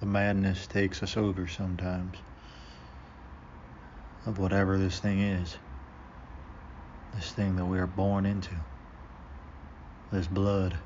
the madness takes us over sometimes of whatever this thing is. This thing that we are born into. This blood.